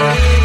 Thank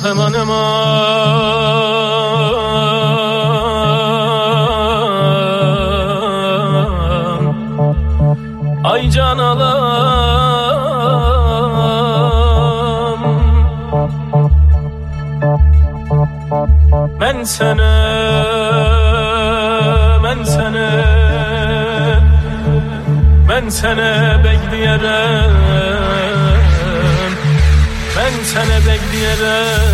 Ah aman aman Ay can alam. Ben sana Ben sana Ben sana bekleyerek Ben sana bekleyerek.